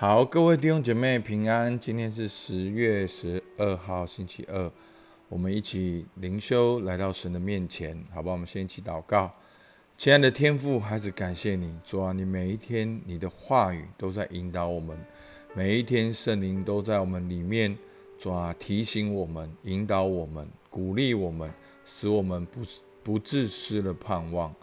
好，各位弟兄姐妹平安。今天是十月十二号，星期二，我们一起灵修，来到神的面前，好吧？我们先一起祷告。亲爱的天父，孩子，感谢你，主啊，你每一天你的话语都在引导我们，每一天圣灵都在我们里面，主啊，提醒我们，引导我们，鼓励我们，使我们不不自失了盼望。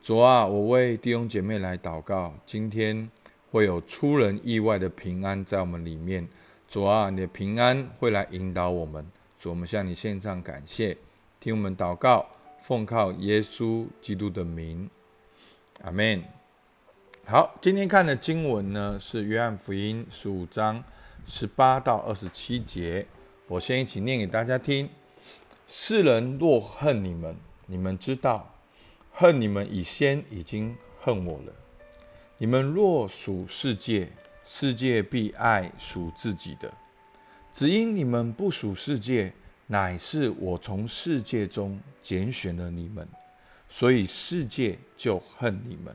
主啊，我为弟兄姐妹来祷告，今天。会有出人意外的平安在我们里面，主啊，你的平安会来引导我们。主，我们向你献上感谢，听我们祷告，奉靠耶稣基督的名，阿门。好，今天看的经文呢是约翰福音十五章十八到二十七节，我先一起念给大家听。世人若恨你们，你们知道，恨你们以先已经恨我了。你们若属世界，世界必爱属自己的；只因你们不属世界，乃是我从世界中拣选了你们，所以世界就恨你们。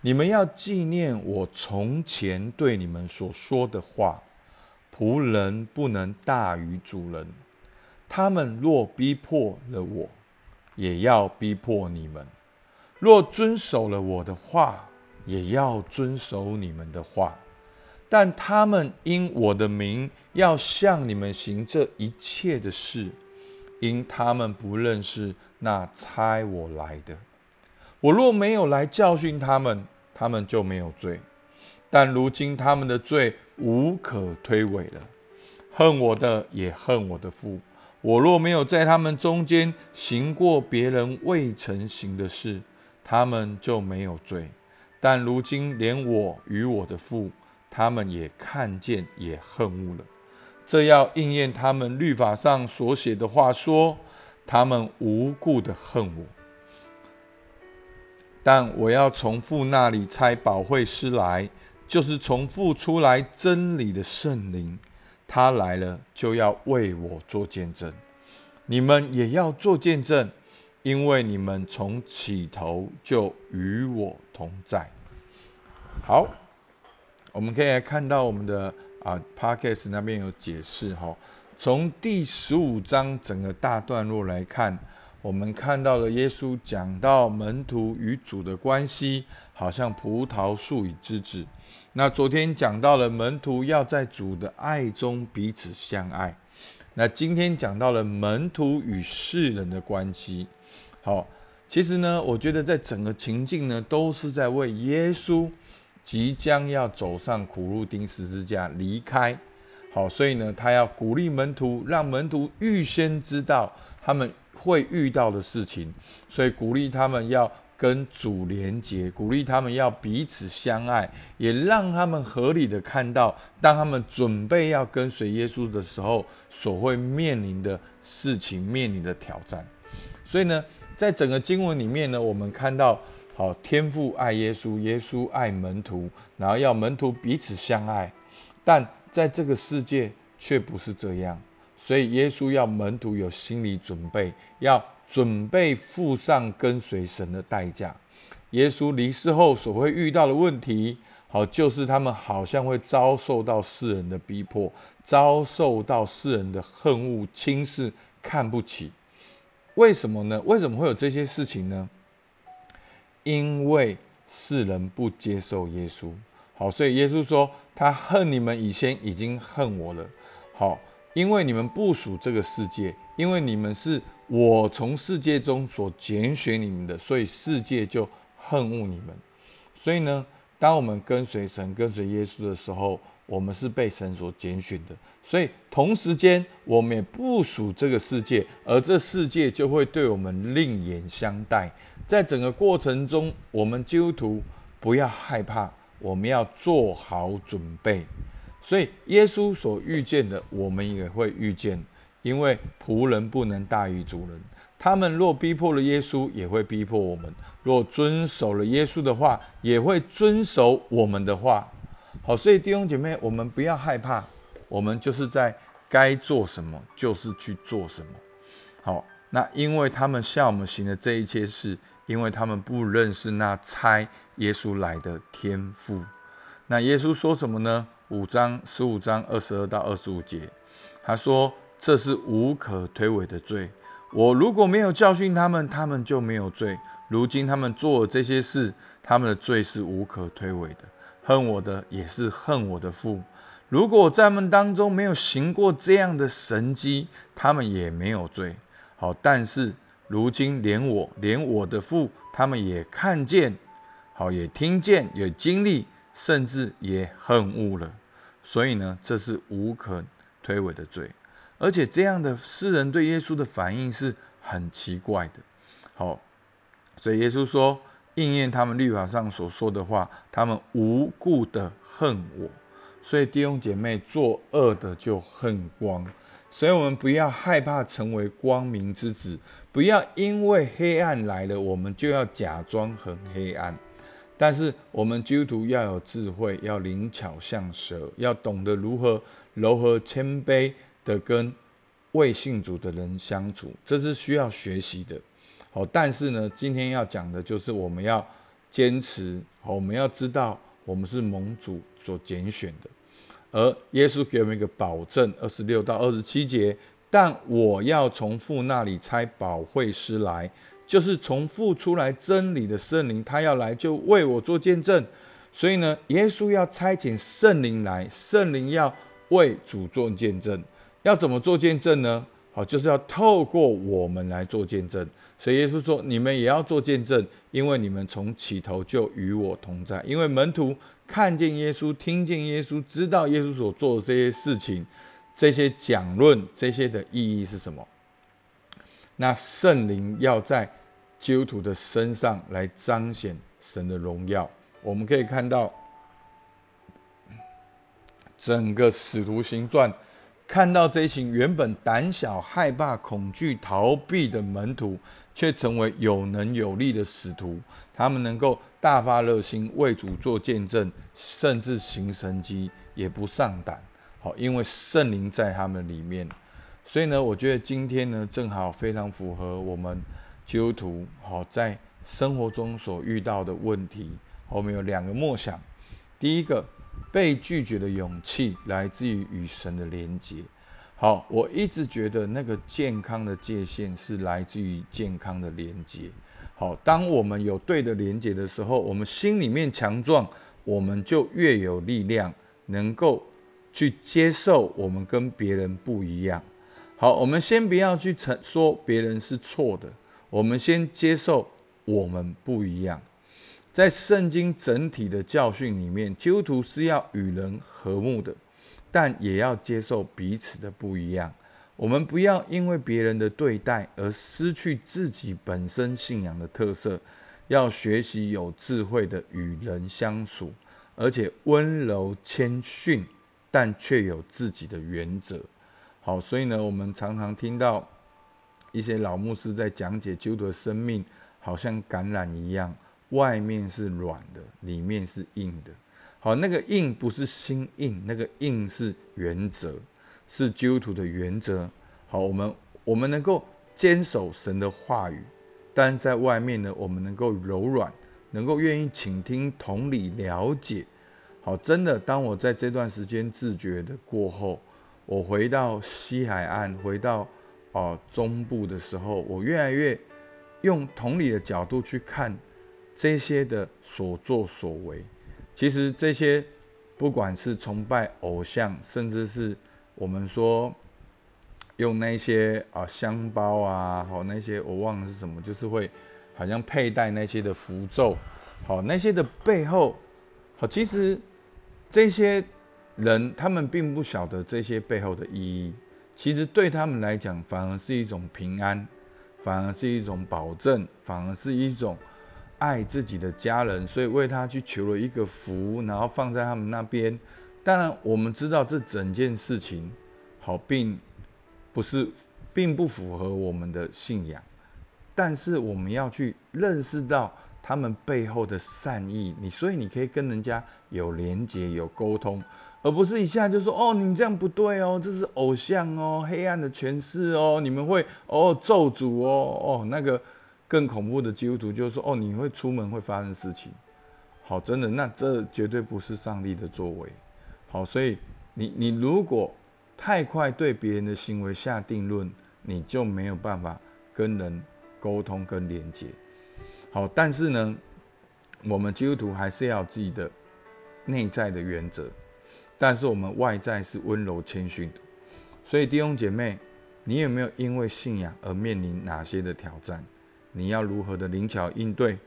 你们要纪念我从前对你们所说的话：仆人不能大于主人。他们若逼迫了我，也要逼迫你们；若遵守了我的话，也要遵守你们的话，但他们因我的名要向你们行这一切的事，因他们不认识那差我来的。我若没有来教训他们，他们就没有罪；但如今他们的罪无可推诿了。恨我的也恨我的父。我若没有在他们中间行过别人未曾行的事，他们就没有罪。但如今连我与我的父，他们也看见，也恨恶了。这要应验他们律法上所写的话，说他们无故的恨我。但我要从父那里差保惠师来，就是从父出来真理的圣灵。他来了，就要为我做见证。你们也要做见证。因为你们从起头就与我同在。好，我们可以来看到我们的啊 p a d k a s 那边有解释哈。从第十五章整个大段落来看，我们看到了耶稣讲到门徒与主的关系，好像葡萄树与枝子。那昨天讲到了门徒要在主的爱中彼此相爱。那今天讲到了门徒与世人的关系。好，其实呢，我觉得在整个情境呢，都是在为耶稣即将要走上苦路钉十字架离开。好，所以呢，他要鼓励门徒，让门徒预先知道他们会遇到的事情，所以鼓励他们要跟主连结，鼓励他们要彼此相爱，也让他们合理的看到，当他们准备要跟随耶稣的时候，所会面临的事情，面临的挑战。所以呢。在整个经文里面呢，我们看到，好天父爱耶稣，耶稣爱门徒，然后要门徒彼此相爱，但在这个世界却不是这样，所以耶稣要门徒有心理准备，要准备付上跟随神的代价。耶稣离世后所会遇到的问题，好就是他们好像会遭受到世人的逼迫，遭受到世人的恨恶、轻视、看不起。为什么呢？为什么会有这些事情呢？因为世人不接受耶稣，好，所以耶稣说他恨你们以前已经恨我了，好，因为你们不属这个世界，因为你们是我从世界中所拣选你们的，所以世界就恨恶你们。所以呢，当我们跟随神、跟随耶稣的时候，我们是被神所拣选的，所以同时间我们也不属这个世界，而这世界就会对我们另眼相待。在整个过程中，我们基督徒不要害怕，我们要做好准备。所以耶稣所遇见的，我们也会遇见，因为仆人不能大于主人。他们若逼迫了耶稣，也会逼迫我们；若遵守了耶稣的话，也会遵守我们的话。好，所以弟兄姐妹，我们不要害怕，我们就是在该做什么，就是去做什么。好，那因为他们向我们行的这一切事，因为他们不认识那差耶稣来的天赋，那耶稣说什么呢？五章十五章二十二到二十五节，他说：“这是无可推诿的罪。我如果没有教训他们，他们就没有罪。如今他们做了这些事，他们的罪是无可推诿的。恨我的也是恨我的父。如果在他们当中没有行过这样的神迹，他们也没有罪。好，但是如今连我，连我的父，他们也看见，好，也听见，也经历。”甚至也恨恶了，所以呢，这是无可推诿的罪。而且这样的诗人对耶稣的反应是很奇怪的。好，所以耶稣说，应验他们律法上所说的话，他们无故的恨我。所以弟兄姐妹，作恶的就恨光。所以我们不要害怕成为光明之子，不要因为黑暗来了，我们就要假装很黑暗。但是我们基督徒要有智慧，要灵巧像蛇，要懂得如何柔和谦卑的跟未信主的人相处，这是需要学习的。好，但是呢，今天要讲的就是我们要坚持，好，我们要知道我们是盟主所拣选的，而耶稣给我们一个保证，二十六到二十七节，但我要从父那里差保惠师来。就是从父出来真理的圣灵，他要来就为我做见证。所以呢，耶稣要差遣圣灵来，圣灵要为主做见证。要怎么做见证呢？好，就是要透过我们来做见证。所以耶稣说：“你们也要做见证，因为你们从起头就与我同在。因为门徒看见耶稣，听见耶稣，知道耶稣所做的这些事情，这些讲论，这些的意义是什么？那圣灵要在。”基督徒的身上来彰显神的荣耀。我们可以看到，整个使徒行传，看到这一群原本胆小、害怕、恐惧、逃避的门徒，却成为有能有力的使徒。他们能够大发热心为主做见证，甚至行神迹，也不上胆。好，因为圣灵在他们里面。所以呢，我觉得今天呢，正好非常符合我们。基督徒好，在生活中所遇到的问题，我们有两个默想。第一个，被拒绝的勇气来自于与神的连接。好，我一直觉得那个健康的界限是来自于健康的连接。好，当我们有对的连接的时候，我们心里面强壮，我们就越有力量，能够去接受我们跟别人不一样。好，我们先不要去承说别人是错的。我们先接受我们不一样，在圣经整体的教训里面，基督徒是要与人和睦的，但也要接受彼此的不一样。我们不要因为别人的对待而失去自己本身信仰的特色，要学习有智慧的与人相处，而且温柔谦逊，但却有自己的原则。好，所以呢，我们常常听到。一些老牧师在讲解基督徒的生命，好像橄榄一样，外面是软的，里面是硬的。好，那个硬不是心硬，那个硬是原则，是基督徒的原则。好，我们我们能够坚守神的话语，但在外面呢，我们能够柔软，能够愿意倾听、同理、了解。好，真的，当我在这段时间自觉的过后，我回到西海岸，回到。哦，中部的时候，我越来越用同理的角度去看这些的所作所为。其实这些，不管是崇拜偶像，甚至是我们说用那些啊香包啊，好那些我忘了是什么，就是会好像佩戴那些的符咒，好那些的背后，好其实这些人他们并不晓得这些背后的意义。其实对他们来讲，反而是一种平安，反而是一种保证，反而是一种爱自己的家人，所以为他去求了一个福，然后放在他们那边。当然，我们知道这整件事情好，并不是，并不符合我们的信仰，但是我们要去认识到他们背后的善意。你所以你可以跟人家有连接，有沟通。而不是一下就说哦，你们这样不对哦，这是偶像哦，黑暗的权势哦，你们会哦咒诅哦哦，那个更恐怖的基督徒就是说哦，你会出门会发生事情好，真的，那这绝对不是上帝的作为。好，所以你你如果太快对别人的行为下定论，你就没有办法跟人沟通跟连接。好，但是呢，我们基督徒还是要有自己的内在的原则，但是我们外在是温柔谦逊的。所以弟兄姐妹，你有没有因为信仰而面临哪些的挑战？你要如何的灵巧应对？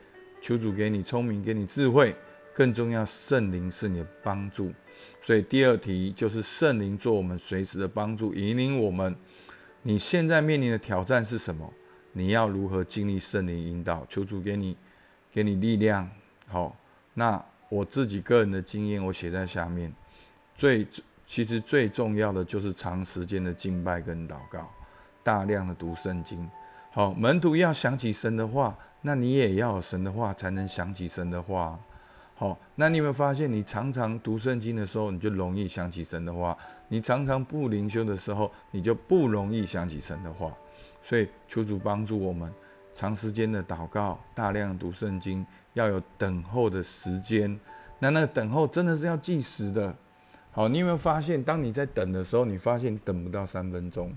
求主给你聪明，给你智慧，更重要，圣灵是你的帮助。所以第二题就是圣灵做我们随时的帮助，引领我们。你现在面临的挑战是什么？你要如何经历圣灵引导？求主给你，给你力量。好，那我自己个人的经验，我写在下面。最其实最重要的就是长时间的敬拜跟祷告，大量的读圣经。好，门徒要想起神的话，那你也要有神的话才能想起神的话。好，那你有没有发现，你常常读圣经的时候，你就容易想起神的话；你常常不灵修的时候，你就不容易想起神的话。所以求主帮助我们，长时间的祷告，大量读圣经，要有等候的时间。那那个等候真的是要计时的。好，你有没有发现，当你在等的时候，你发现等不到三分钟。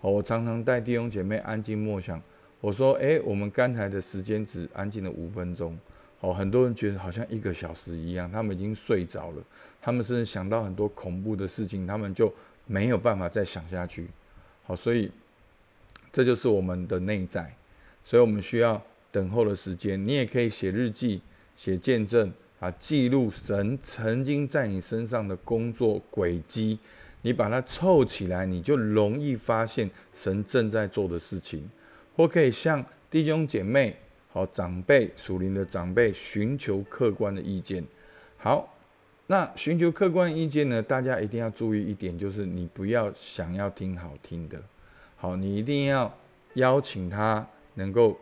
好，我常常带弟兄姐妹安静默想。我说，诶，我们刚才的时间只安静了五分钟。哦，很多人觉得好像一个小时一样，他们已经睡着了，他们甚至想到很多恐怖的事情，他们就没有办法再想下去。好，所以。这就是我们的内在，所以我们需要等候的时间。你也可以写日记、写见证啊，记录神曾经在你身上的工作轨迹。你把它凑起来，你就容易发现神正在做的事情。或可以向弟兄姐妹、好长辈、属灵的长辈寻求客观的意见。好，那寻求客观意见呢？大家一定要注意一点，就是你不要想要听好听的。好，你一定要邀请他能够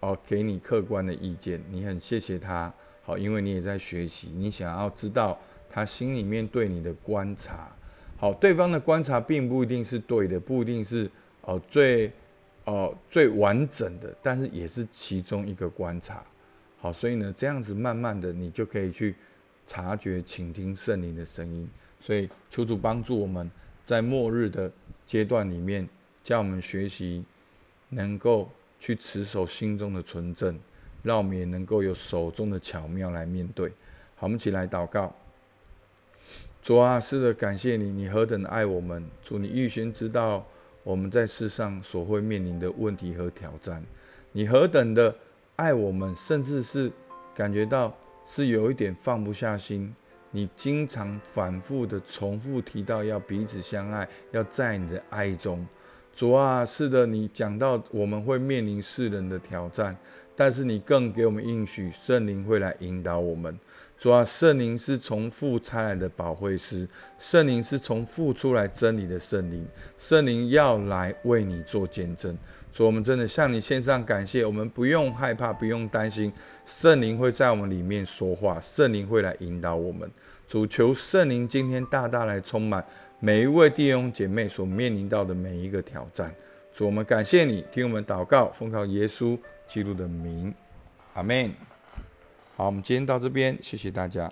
哦给你客观的意见，你很谢谢他。好，因为你也在学习，你想要知道他心里面对你的观察。好，对方的观察并不一定是对的，不一定是哦最哦最完整的，但是也是其中一个观察。好，所以呢，这样子慢慢的，你就可以去察觉、倾听圣灵的声音。所以求主帮助我们在末日的阶段里面。叫我们学习，能够去持守心中的纯正，让我们也能够有手中的巧妙来面对。好，我们一起来祷告。主啊，是的，感谢你，你何等爱我们。主，你预先知道我们在世上所会面临的问题和挑战。你何等的爱我们，甚至是感觉到是有一点放不下心。你经常反复的重复提到要彼此相爱，要在你的爱中。主啊，是的，你讲到我们会面临世人的挑战，但是你更给我们应许，圣灵会来引导我们。主啊，圣灵是从父差来的保惠师，圣灵是从父出来真理的圣灵，圣灵要来为你做见证。主，我们真的向你献上感谢，我们不用害怕，不用担心，圣灵会在我们里面说话，圣灵会来引导我们。主，求圣灵今天大大来充满。每一位弟兄姐妹所面临到的每一个挑战，主，我们感谢你，听我们祷告，奉靠耶稣基督的名，阿门。好，我们今天到这边，谢谢大家。